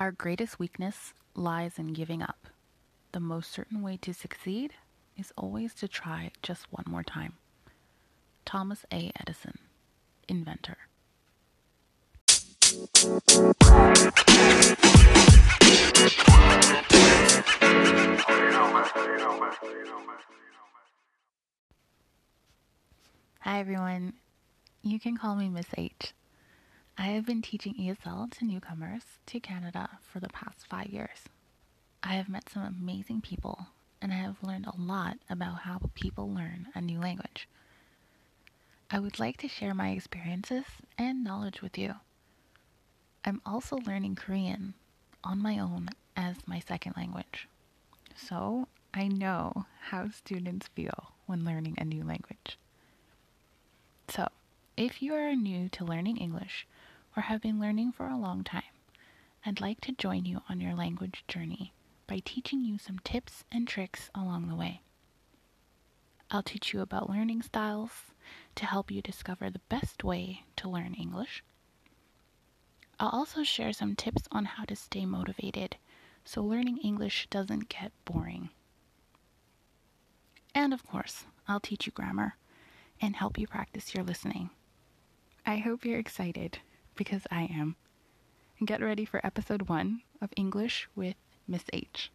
Our greatest weakness lies in giving up. The most certain way to succeed is always to try just one more time. Thomas A. Edison, inventor. Hi everyone. You can call me Miss H. I have been teaching ESL to newcomers to Canada for the past five years. I have met some amazing people and I have learned a lot about how people learn a new language. I would like to share my experiences and knowledge with you. I'm also learning Korean on my own as my second language. So I know how students feel when learning a new language. So, if you are new to learning English or have been learning for a long time, I'd like to join you on your language journey by teaching you some tips and tricks along the way. I'll teach you about learning styles to help you discover the best way to learn English. I'll also share some tips on how to stay motivated so learning English doesn't get boring. And of course, I'll teach you grammar and help you practice your listening. I hope you're excited because I am. And get ready for episode one of English with Miss H.